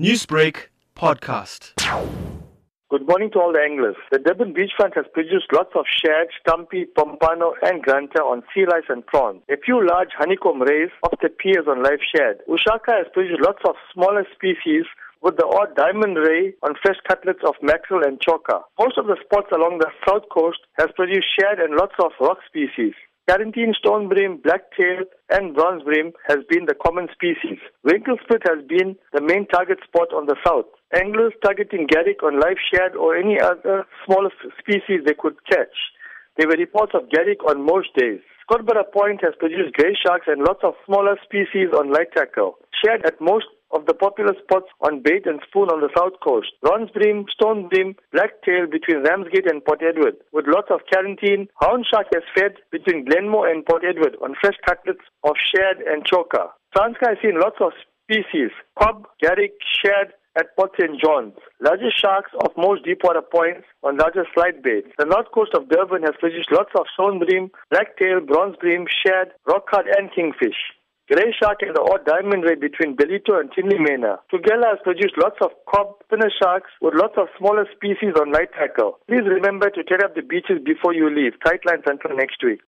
Newsbreak podcast. Good morning to all the anglers. The Durban beachfront has produced lots of shad, stumpy, pompano, and grunter on sea lice and prawns. A few large honeycomb rays often appears on live shad. Ushaka has produced lots of smaller species with the odd diamond ray on fresh cutlets of mackerel and chokka. Most of the spots along the south coast has produced shad and lots of rock species. Karanteen stone bream, blacktail, and bronze bream has been the common species. Winklespruit has been the main target spot on the south. Anglers targeting garrick on live shad or any other smaller species they could catch. There were reports of garrick on most days. Scottburgh Point has produced grey sharks and lots of smaller species on light tackle. Shad at most of the popular spots on bait and spoon on the south coast. Bronze bream, stone bream, blacktail between Ramsgate and Port Edward, with lots of karanteen. Hound shark has fed between Glenmore and Port Edward on fresh cutlets of shad and chokka. Transkei has seen lots of species, cob, garrick, shad, at Port St. John's. Largest sharks of most deepwater points on larger slide baits. The north coast of Durban has produced lots of stone bream, blacktail, bronze bream, shad, rockcod and kingfish. Grey shark and the odd diamond ray between Ballito and Tinley Manor. Tugela has produced lots of cob spinner sharks with lots of smaller species on light tackle. Please remember to tear up the beaches before you leave. Tight lines until next week.